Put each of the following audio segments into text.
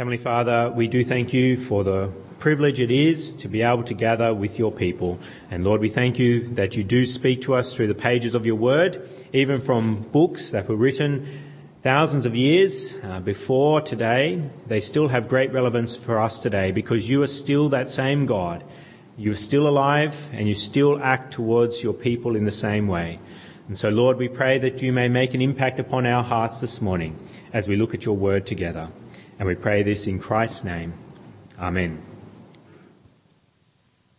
Heavenly Father, we do thank you for the privilege it is to be able to gather with your people. And Lord, we thank you that you do speak to us through the pages of your word, even from books that were written thousands of years uh, before today. They still have great relevance for us today because you are still that same God. You're still alive and you still act towards your people in the same way. And so, Lord, we pray that you may make an impact upon our hearts this morning as we look at your word together. And we pray this in Christ's name. Amen.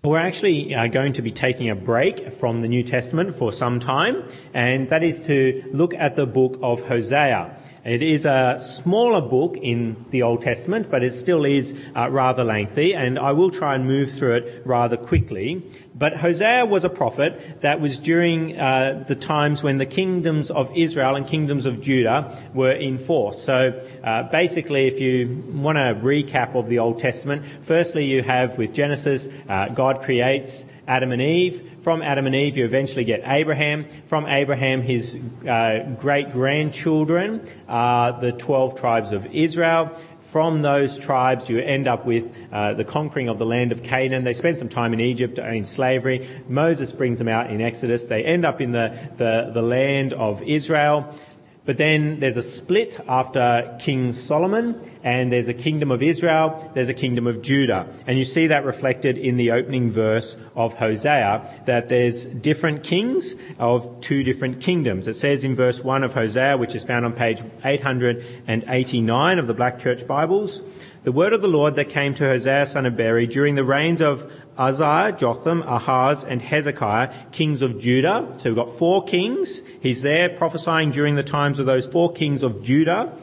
We're actually uh, going to be taking a break from the New Testament for some time, and that is to look at the book of Hosea. It is a smaller book in the Old Testament, but it still is uh, rather lengthy, and I will try and move through it rather quickly. But Hosea was a prophet that was during uh, the times when the kingdoms of Israel and kingdoms of Judah were in force. So uh, basically, if you want a recap of the Old Testament, firstly you have with Genesis, uh, God creates Adam and Eve. From Adam and Eve, you eventually get Abraham. From Abraham, his uh, great grandchildren are the 12 tribes of Israel. From those tribes, you end up with uh, the conquering of the land of Canaan. They spend some time in Egypt in slavery. Moses brings them out in Exodus. They end up in the, the, the land of Israel. But then there's a split after King Solomon, and there's a kingdom of Israel, there's a kingdom of Judah. And you see that reflected in the opening verse of Hosea, that there's different kings of two different kingdoms. It says in verse 1 of Hosea, which is found on page 889 of the Black Church Bibles, the word of the Lord that came to Hosea son of Beeri during the reigns of Uzziah, Jotham, Ahaz, and Hezekiah, kings of Judah. So we've got four kings. He's there prophesying during the times of those four kings of Judah,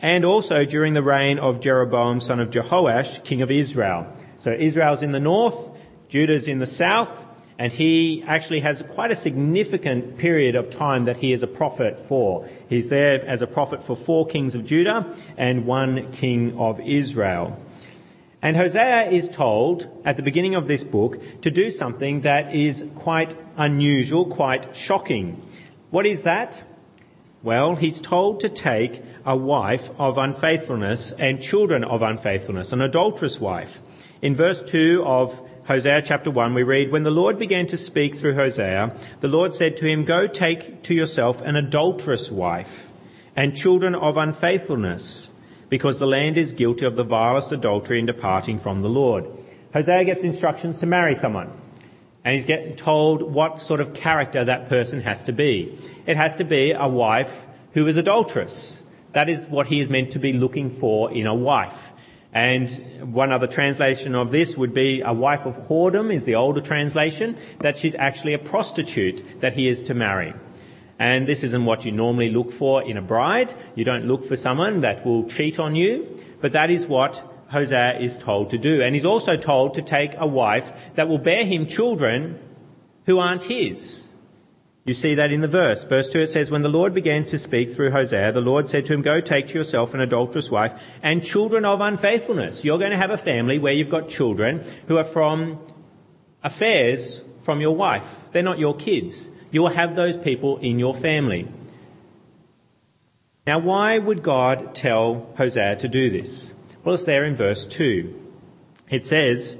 and also during the reign of Jeroboam, son of Jehoash, king of Israel. So Israel's in the north, Judah's in the south, and he actually has quite a significant period of time that he is a prophet for. He's there as a prophet for four kings of Judah and one king of Israel. And Hosea is told at the beginning of this book to do something that is quite unusual, quite shocking. What is that? Well, he's told to take a wife of unfaithfulness and children of unfaithfulness, an adulterous wife. In verse 2 of Hosea chapter 1, we read, When the Lord began to speak through Hosea, the Lord said to him, Go take to yourself an adulterous wife and children of unfaithfulness because the land is guilty of the vilest adultery in departing from the Lord. Hosea gets instructions to marry someone. And he's getting told what sort of character that person has to be. It has to be a wife who is adulterous. That is what he is meant to be looking for in a wife. And one other translation of this would be a wife of whoredom is the older translation, that she's actually a prostitute that he is to marry. And this isn't what you normally look for in a bride. You don't look for someone that will cheat on you, but that is what Hosea is told to do. And he's also told to take a wife that will bear him children who aren't his. You see that in the verse. Verse 2 it says, When the Lord began to speak through Hosea, the Lord said to him, Go take to yourself an adulterous wife and children of unfaithfulness. You're going to have a family where you've got children who are from affairs from your wife. They're not your kids you will have those people in your family. Now, why would God tell Hosea to do this? Well, it's there in verse 2. It says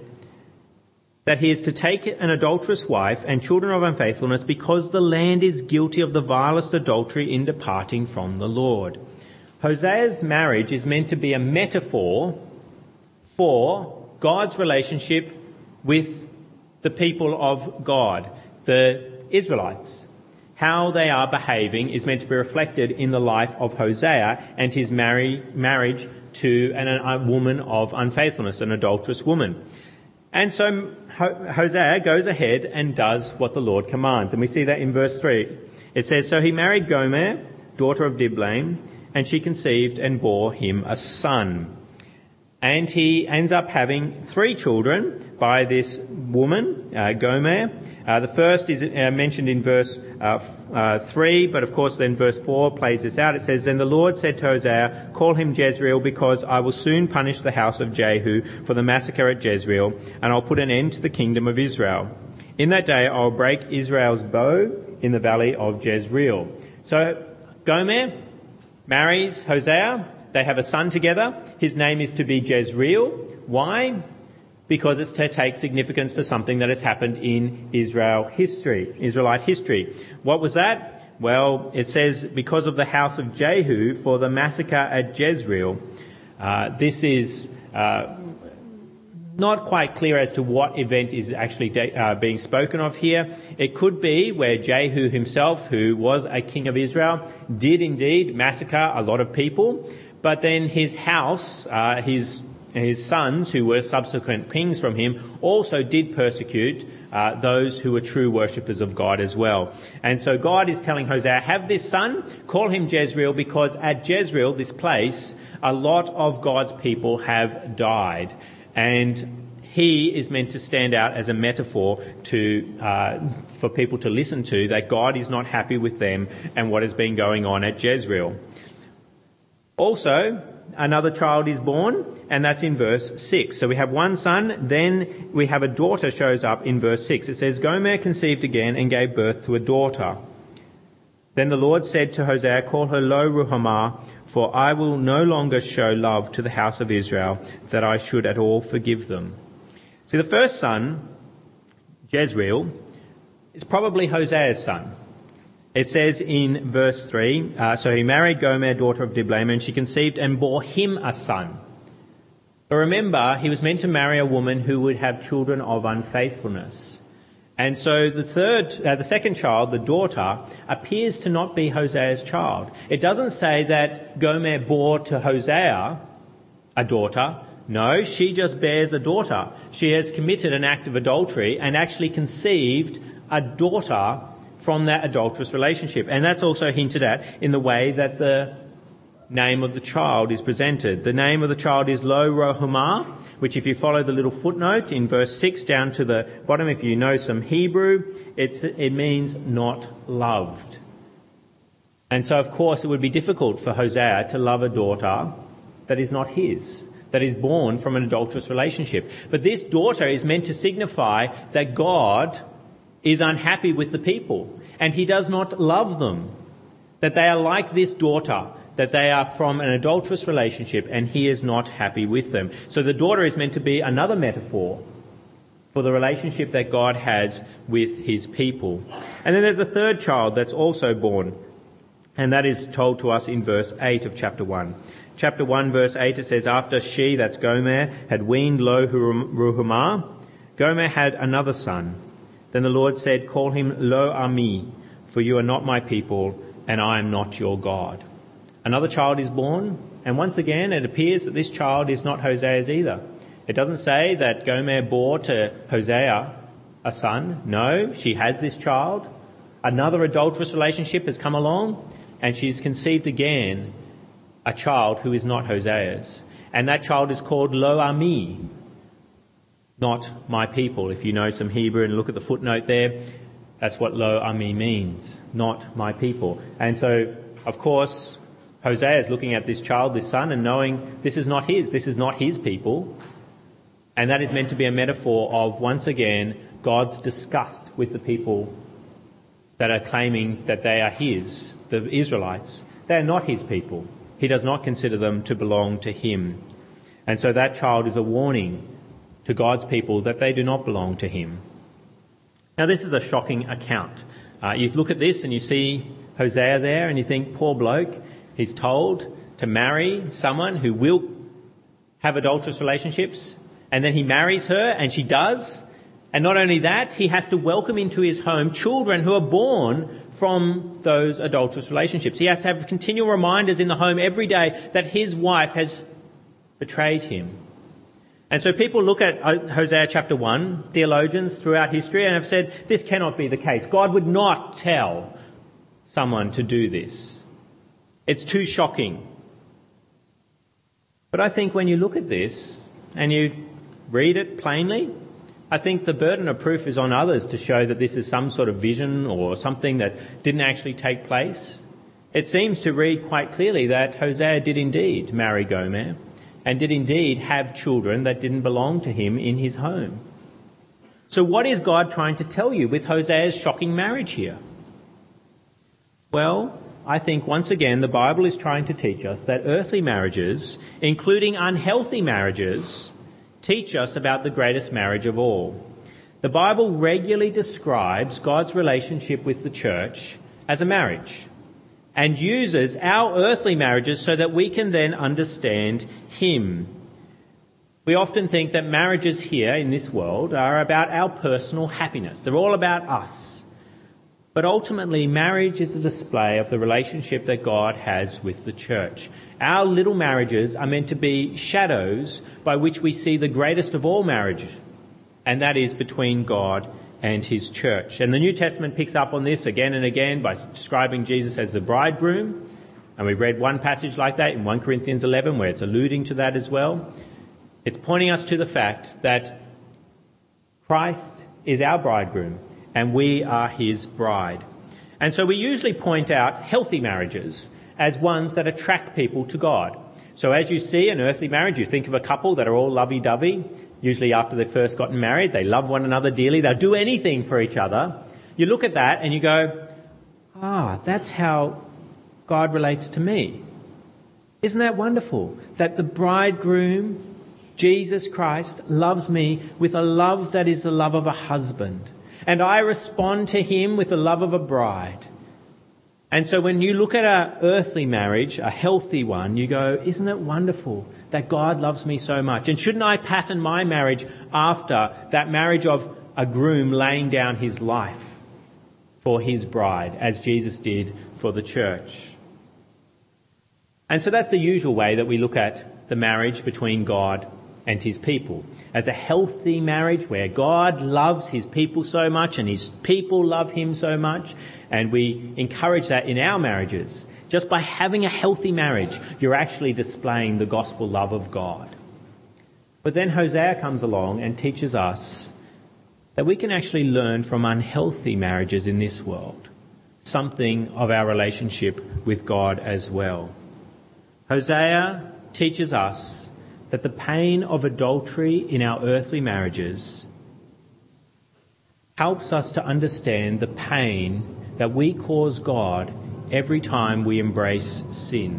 that he is to take an adulterous wife and children of unfaithfulness because the land is guilty of the vilest adultery in departing from the Lord. Hosea's marriage is meant to be a metaphor for God's relationship with the people of God. The Israelites. How they are behaving is meant to be reflected in the life of Hosea and his marry, marriage to an, a woman of unfaithfulness, an adulterous woman. And so Hosea goes ahead and does what the Lord commands. And we see that in verse 3. It says, So he married Gomer, daughter of Diblaim, and she conceived and bore him a son. And he ends up having three children by this woman, uh, Gomer. Uh, the first is uh, mentioned in verse uh, uh, 3, but of course then verse 4 plays this out. It says, Then the Lord said to Hosea, Call him Jezreel, because I will soon punish the house of Jehu for the massacre at Jezreel, and I'll put an end to the kingdom of Israel. In that day I'll break Israel's bow in the valley of Jezreel. So Gomer marries Hosea, They have a son together. His name is to be Jezreel. Why? Because it's to take significance for something that has happened in Israel history, Israelite history. What was that? Well, it says because of the house of Jehu for the massacre at Jezreel. Uh, this is uh, not quite clear as to what event is actually de- uh, being spoken of here. It could be where Jehu himself, who was a king of Israel, did indeed massacre a lot of people, but then his house, uh, his his sons, who were subsequent kings from him, also did persecute uh, those who were true worshippers of God as well. And so God is telling Hosea, have this son, call him Jezreel, because at Jezreel, this place, a lot of God's people have died. And he is meant to stand out as a metaphor to, uh, for people to listen to that God is not happy with them and what has been going on at Jezreel. Also, another child is born, and that's in verse 6. So we have one son, then we have a daughter shows up in verse 6. It says, Gomer conceived again and gave birth to a daughter. Then the Lord said to Hosea, Call her Lo Ruhamah, for I will no longer show love to the house of Israel, that I should at all forgive them. See, the first son, Jezreel, is probably Hosea's son. It says in verse 3, uh, so he married Gomer, daughter of Diblaim, and she conceived and bore him a son. But remember, he was meant to marry a woman who would have children of unfaithfulness. And so the third, uh, the second child, the daughter, appears to not be Hosea's child. It doesn't say that Gomer bore to Hosea a daughter. No, she just bears a daughter. She has committed an act of adultery and actually conceived a daughter from that adulterous relationship. And that's also hinted at in the way that the name of the child is presented. The name of the child is Lo Ruhamah, which if you follow the little footnote in verse 6 down to the bottom, if you know some Hebrew, it means not loved. And so, of course, it would be difficult for Hosea to love a daughter that is not his, that is born from an adulterous relationship. But this daughter is meant to signify that God is unhappy with the people and he does not love them. That they are like this daughter that they are from an adulterous relationship and he is not happy with them. So the daughter is meant to be another metaphor for the relationship that God has with his people. And then there's a third child that's also born, and that is told to us in verse 8 of chapter 1. Chapter 1 verse 8 it says, After she, that's Gomer, had weaned Lo Ruhamah, Gomer had another son. Then the Lord said, Call him Lo Ammi, for you are not my people, and I am not your God. Another child is born, and once again it appears that this child is not Hosea's either. It doesn't say that Gomer bore to Hosea a son. No, she has this child. Another adulterous relationship has come along, and she's conceived again a child who is not Hosea's. And that child is called Lo Ammi, not my people. If you know some Hebrew and look at the footnote there, that's what Lo Ammi means, not my people. And so, of course, Hosea is looking at this child, this son, and knowing this is not his, this is not his people. And that is meant to be a metaphor of, once again, God's disgust with the people that are claiming that they are his, the Israelites. They are not his people. He does not consider them to belong to him. And so that child is a warning to God's people that they do not belong to him. Now, this is a shocking account. Uh, you look at this and you see Hosea there and you think, poor bloke, He's told to marry someone who will have adulterous relationships, and then he marries her, and she does. And not only that, he has to welcome into his home children who are born from those adulterous relationships. He has to have continual reminders in the home every day that his wife has betrayed him. And so people look at uh, Hosea chapter 1, theologians throughout history, and have said this cannot be the case. God would not tell someone to do this. It's too shocking. But I think when you look at this and you read it plainly, I think the burden of proof is on others to show that this is some sort of vision or something that didn't actually take place. It seems to read quite clearly that Hosea did indeed marry Gomer and did indeed have children that didn't belong to him in his home. So what is God trying to tell you with Hosea's shocking marriage here? Well, I think once again the Bible is trying to teach us that earthly marriages, including unhealthy marriages, teach us about the greatest marriage of all. The Bible regularly describes God's relationship with the church as a marriage and uses our earthly marriages so that we can then understand Him. We often think that marriages here in this world are about our personal happiness. They're all about us. But ultimately, marriage is a display of the relationship that God has with the church. Our little marriages are meant to be shadows by which we see the greatest of all marriages, and that is between God and his church. And the New Testament picks up on this again and again by describing Jesus as the bridegroom. And we read one passage like that in 1 Corinthians 11 where it's alluding to that as well. It's pointing us to the fact that Christ is our bridegroom and we are his bride. And so we usually point out healthy marriages as ones that attract people to God. So as you see an earthly marriage, you think of a couple that are all lovey-dovey. Usually after they've first gotten married, they love one another dearly. They'll do anything for each other. You look at that and you go, ah, that's how God relates to me. Isn't that wonderful? That the bridegroom, Jesus Christ, loves me with a love that is the love of a husband. And I respond to him with the love of a bride. And so when you look at a earthly marriage, a healthy one, you go, isn't it wonderful that God loves me so much? And shouldn't I pattern my marriage after that marriage of a groom laying down his life for his bride, as Jesus did for the church? And so that's the usual way that we look at the marriage between God and his people. As a healthy marriage where God loves his people so much and his people love him so much, and we encourage that in our marriages. Just by having a healthy marriage, you're actually displaying the gospel love of God. But then Hosea comes along and teaches us that we can actually learn from unhealthy marriages in this world something of our relationship with God as well. Hosea teaches us that the pain of adultery in our earthly marriages helps us to understand the pain that we cause God every time we embrace sin.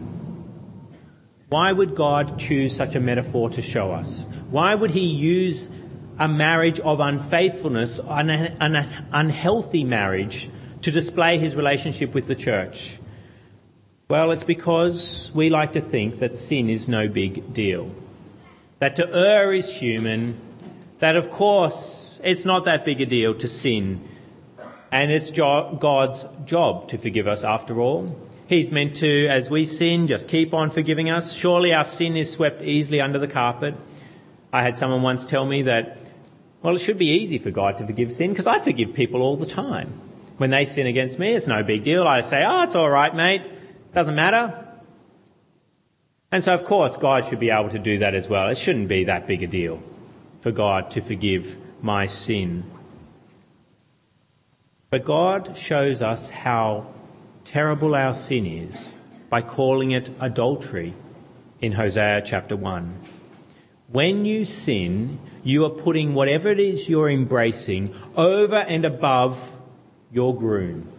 Why would God choose such a metaphor to show us? Why would he use a marriage of unfaithfulness, an, unhealthy marriage, to display his relationship with the church? Well, it's because we like to think that sin is no big deal. That to err is human. That of course it's not that big a deal to sin and it's God's job to forgive us after all. He's meant to, as we sin, just keep on forgiving us. Surely our sin is swept easily under the carpet. I had someone once tell me that, well, it should be easy for God to forgive sin because I forgive people all the time. When they sin against me, it's no big deal. I say, oh, it's alright, mate. Doesn't matter. And so, of course, God should be able to do that as well. It shouldn't be that big a deal for God to forgive my sin. But God shows us how terrible our sin is by calling it adultery in Hosea chapter 1. When you sin, you are putting whatever it is you're embracing over and above your groom,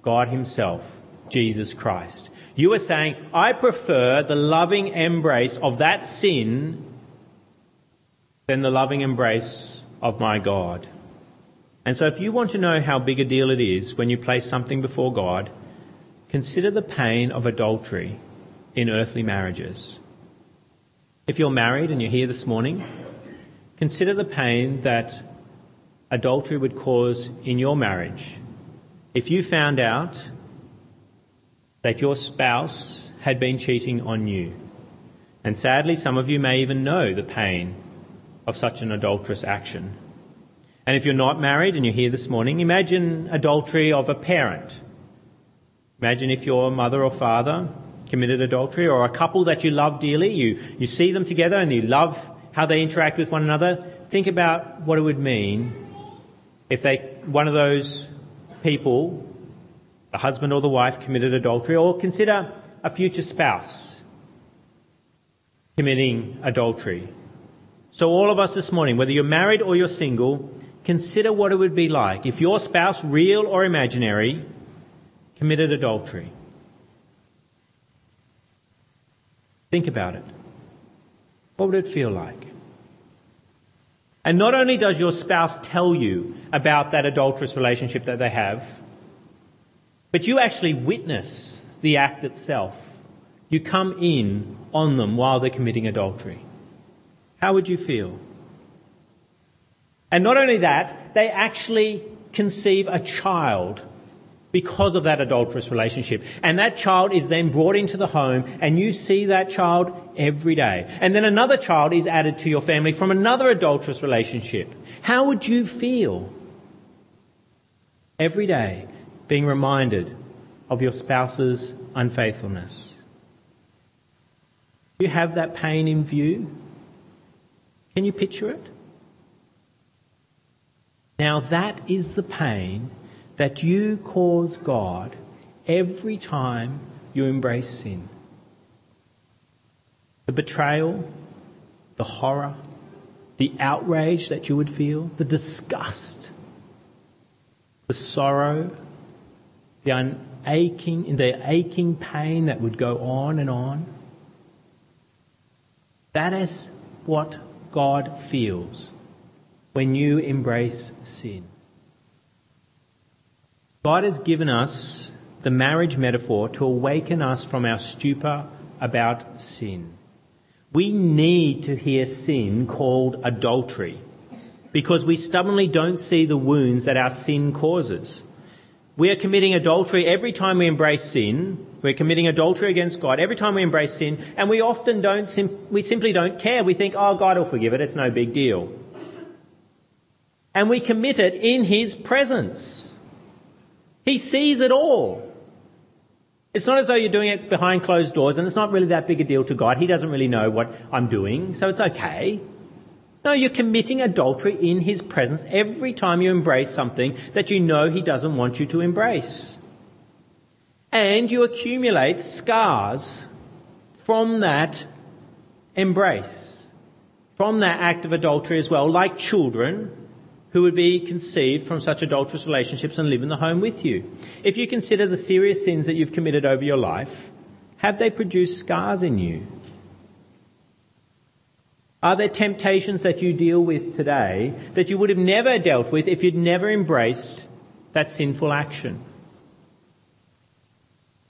God Himself, Jesus Christ. You are saying, I prefer the loving embrace of that sin than the loving embrace of my God. And so if you want to know how big a deal it is when you place something before God, consider the pain of adultery in earthly marriages. If you're married and you're here this morning, consider the pain that adultery would cause in your marriage if you found out that your spouse had been cheating on you. And sadly, some of you may even know the pain of such an adulterous action. And if you're not married and you're here this morning, imagine adultery of a parent. Imagine if your mother or father committed adultery or a couple that you love dearly, you, you see them together and you love how they interact with one another. Think about what it would mean if they, one of those people, the husband or the wife committed adultery or consider a future spouse committing adultery. So all of us this morning, whether you're married or you're single, consider what it would be like if your spouse, real or imaginary, committed adultery. Think about it. What would it feel like? And not only does your spouse tell you about that adulterous relationship that they have, but you actually witness the act itself. You come in on them while they're committing adultery. How would you feel? And not only that, they actually conceive a child because of that adulterous relationship. And that child is then brought into the home and you see that child every day. And then another child is added to your family from another adulterous relationship. How would you feel? Every day being reminded of your spouse's unfaithfulness. Do you have that pain in view? Can you picture it? Now that is the pain that you cause God every time you embrace sin. The betrayal, the horror, the outrage that you would feel, the disgust, the sorrow, the aching, the aching pain that would go on and on. That is what God feels when you embrace sin. God has given us the marriage metaphor to awaken us from our stupor about sin. We need to hear sin called adultery because we stubbornly don't see the wounds that our sin causes. We are committing adultery every time we embrace sin. We're committing adultery against God every time we embrace sin, and we often don't, sim- we simply don't care. We think, oh, God will forgive it, it's no big deal. And we commit it in His presence. He sees it all. It's not as though you're doing it behind closed doors and it's not really that big a deal to God. He doesn't really know what I'm doing, so it's okay. No, you're committing adultery in His presence every time you embrace something that you know He doesn't want you to embrace. And you accumulate scars from that embrace, from that act of adultery as well, like children who would be conceived from such adulterous relationships and live in the home with you. If you consider the serious sins that you've committed over your life, have they produced scars in you? Are there temptations that you deal with today that you would have never dealt with if you'd never embraced that sinful action?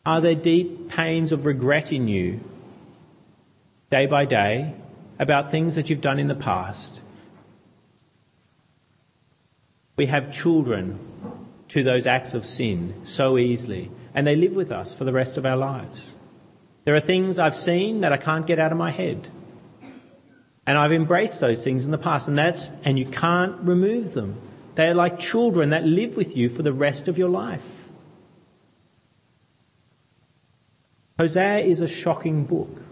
Are there deep pains of regret in you day by day about things that you've done in the past we have children to those acts of sin so easily, and they live with us for the rest of our lives. There are things I've seen that I can't get out of my head. And I've embraced those things in the past, and that's, and you can't remove them. They're like children that live with you for the rest of your life. Hosea is a shocking book,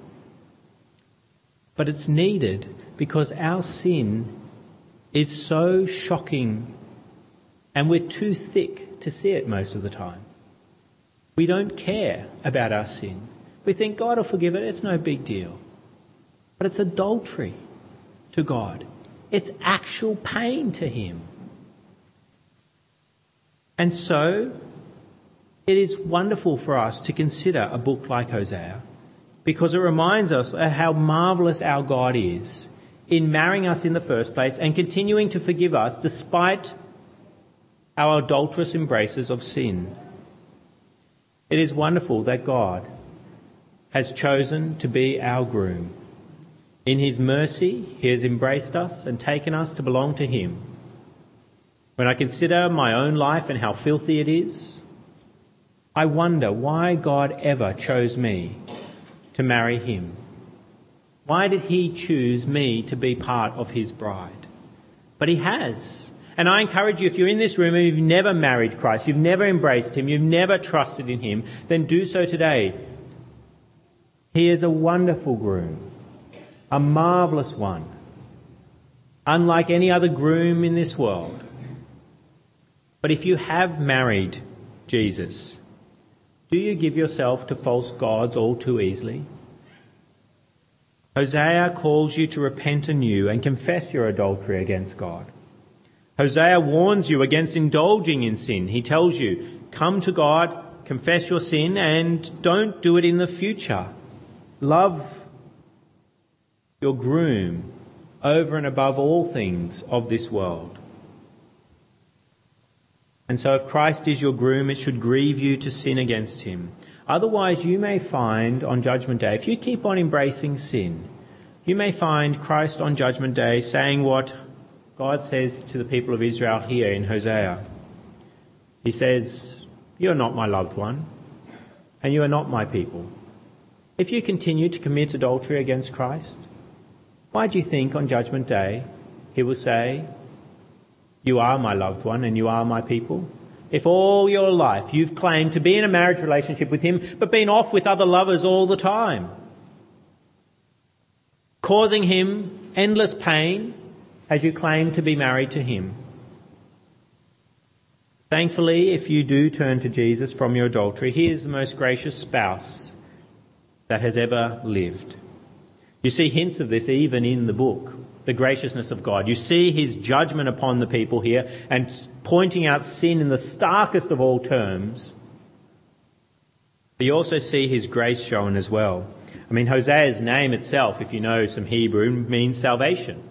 but it's needed because our sin is so shocking and we're too thick to see it most of the time. We don't care about our sin. We think God will forgive it, it's no big deal. But it's adultery to God. It's actual pain to Him. And so, it is wonderful for us to consider a book like Hosea because it reminds us how marvellous our God is in marrying us in the first place and continuing to forgive us despite our adulterous embraces of sin. It is wonderful that God has chosen to be our groom. In his mercy, he has embraced us and taken us to belong to him. When I consider my own life and how filthy it is, I wonder why God ever chose me to marry him. Why did he choose me to be part of his bride? But he has. And I encourage you, if you're in this room and you've never married Christ, you've never embraced Him, you've never trusted in Him, then do so today. He is a wonderful groom, a marvellous one, unlike any other groom in this world. But if you have married Jesus, do you give yourself to false gods all too easily? Hosea calls you to repent anew and confess your adultery against God. Hosea warns you against indulging in sin. He tells you, come to God, confess your sin, and don't do it in the future. Love your groom over and above all things of this world. And so if Christ is your groom, it should grieve you to sin against him. Otherwise, you may find on Judgment Day, if you keep on embracing sin, you may find Christ on Judgment Day saying what God says to the people of Israel here in Hosea. He says, You are not my loved one, and you are not my people. If you continue to commit adultery against Christ, why do you think on Judgment Day he will say, You are my loved one and you are my people? If all your life you've claimed to be in a marriage relationship with him, but been off with other lovers all the time, causing him endless pain as you claim to be married to him. Thankfully, if you do turn to Jesus from your adultery, he is the most gracious spouse that has ever lived. You see hints of this even in the book, the graciousness of God. You see his judgment upon the people here and pointing out sin in the starkest of all terms. But you also see his grace shown as well. I mean, Hosea's name itself, if you know some Hebrew, means salvation.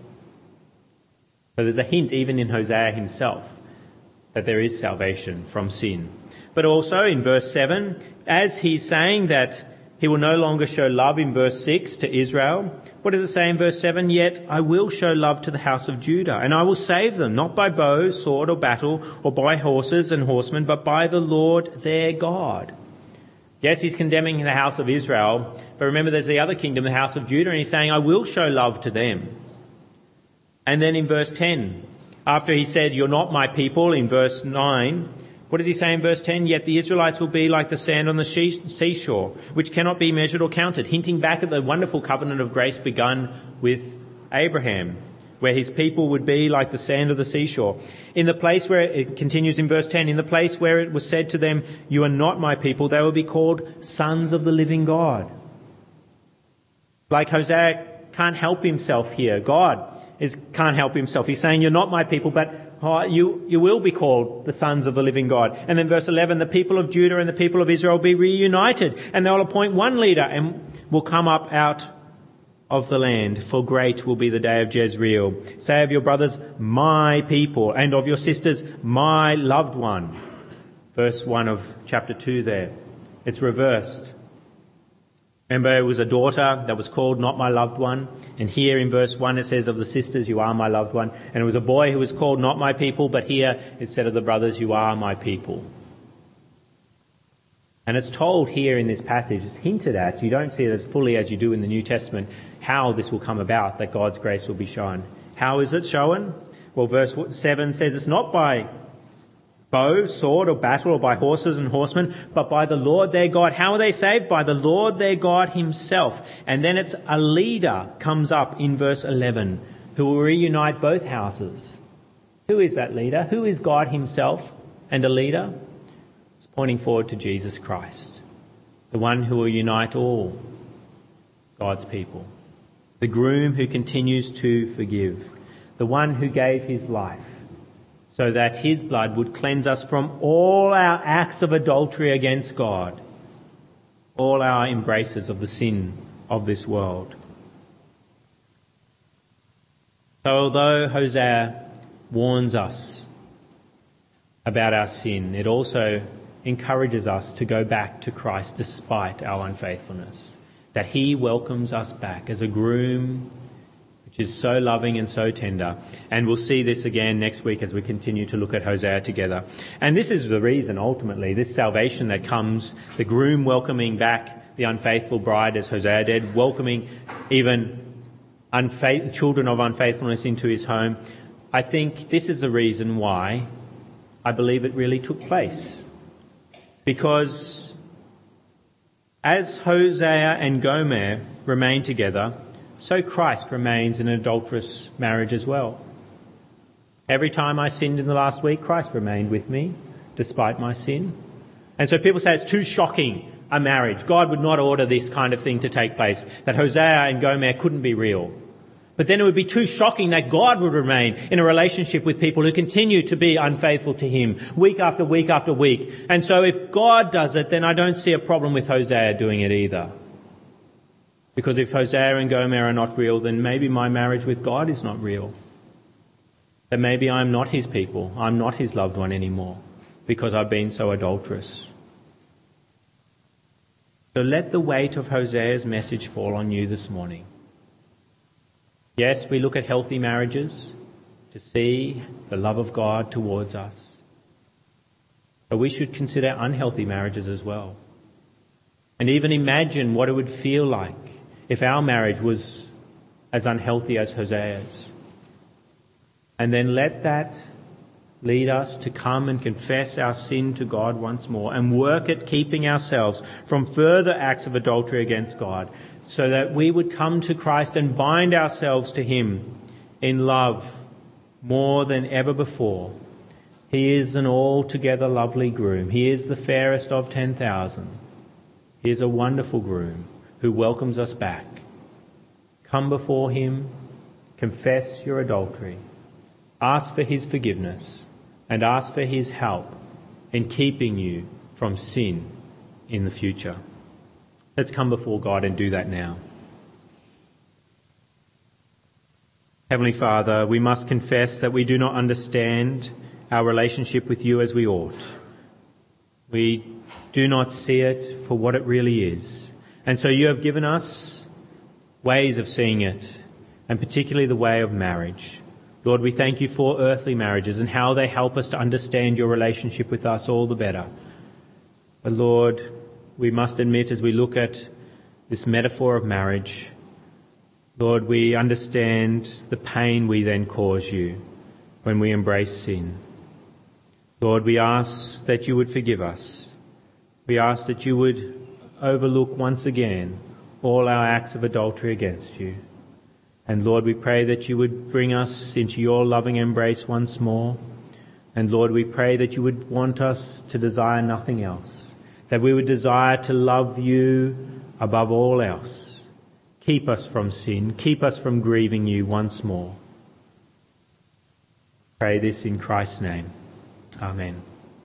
So there's a hint even in Hosea himself that there is salvation from sin. But also in verse 7, as he's saying that he will no longer show love in verse 6 to Israel. What does it say in verse 7? Yet I will show love to the house of Judah, and I will save them, not by bow, sword, or battle, or by horses and horsemen, but by the Lord their God. Yes, he's condemning the house of Israel, but remember there's the other kingdom, the house of Judah, and he's saying, I will show love to them. And then in verse 10, after he said, You're not my people, in verse 9, what does he say in verse 10? Yet the Israelites will be like the sand on the seashore, which cannot be measured or counted, hinting back at the wonderful covenant of grace begun with Abraham, where his people would be like the sand of the seashore. In the place where it continues in verse 10, in the place where it was said to them, You are not my people, they will be called sons of the living God. Like Hosea can't help himself here. God is, can't help himself. He's saying, You're not my people, but Oh, you, you will be called the sons of the living God. And then verse 11, the people of Judah and the people of Israel will be reunited and they'll appoint one leader and will come up out of the land, for great will be the day of Jezreel. Say of your brothers, my people, and of your sisters, my loved one. Verse 1 of chapter 2 there. It's reversed. Remember, it was a daughter that was called not my loved one. And here in verse 1 it says of the sisters, you are my loved one. And it was a boy who was called not my people, but here it said of the brothers, you are my people. And it's told here in this passage, it's hinted at, you don't see it as fully as you do in the New Testament, how this will come about, that God's grace will be shown. How is it shown? Well, verse 7 says it's not by bow, sword, or battle, or by horses and horsemen, but by the Lord their God. How are they saved? By the Lord their God himself. And then it's a leader comes up in verse 11 who will reunite both houses. Who is that leader? Who is God himself and a leader? It's pointing forward to Jesus Christ, the one who will unite all God's people, the groom who continues to forgive, the one who gave his life so that his blood would cleanse us from all our acts of adultery against God, all our embraces of the sin of this world. So although Hosea warns us about our sin, it also encourages us to go back to Christ despite our unfaithfulness. That he welcomes us back as a groom is so loving and so tender. And we'll see this again next week as we continue to look at Hosea together. And this is the reason, ultimately, this salvation that comes, the groom welcoming back the unfaithful bride as Hosea did, welcoming even unfaith- children of unfaithfulness into his home. I think this is the reason why I believe it really took place. Because as Hosea and Gomer remain together, so Christ remains in an adulterous marriage as well. Every time I sinned in the last week, Christ remained with me despite my sin. And so people say it's too shocking a marriage. God would not order this kind of thing to take place, that Hosea and Gomer couldn't be real. But then it would be too shocking that God would remain in a relationship with people who continue to be unfaithful to Him week after week after week. And so if God does it, then I don't see a problem with Hosea doing it either. Because if Hosea and Gomer are not real, then maybe my marriage with God is not real. That maybe I'm not his people. I'm not his loved one anymore because I've been so adulterous. So let the weight of Hosea's message fall on you this morning. Yes, we look at healthy marriages to see the love of God towards us. But we should consider unhealthy marriages as well. And even imagine what it would feel like if our marriage was as unhealthy as Hosea's. And then let that lead us to come and confess our sin to God once more and work at keeping ourselves from further acts of adultery against God so that we would come to Christ and bind ourselves to Him in love more than ever before. He is an altogether lovely groom. He is the fairest of 10,000. He is a wonderful groom who welcomes us back. Come before him, confess your adultery, ask for his forgiveness, and ask for his help in keeping you from sin in the future. Let's come before God and do that now. Heavenly Father, we must confess that we do not understand our relationship with you as we ought. We do not see it for what it really is. And so you have given us ways of seeing it, and particularly the way of marriage. Lord, we thank you for earthly marriages and how they help us to understand your relationship with us all the better. But Lord, we must admit as we look at this metaphor of marriage, Lord, we understand the pain we then cause you when we embrace sin. Lord, we ask that you would forgive us. We ask that you would overlook once again all our acts of adultery against you. And Lord, we pray that you would bring us into your loving embrace once more. And Lord, we pray that you would want us to desire nothing else, that we would desire to love you above all else. Keep us from sin, keep us from grieving you once more. Pray this in Christ's name. Amen.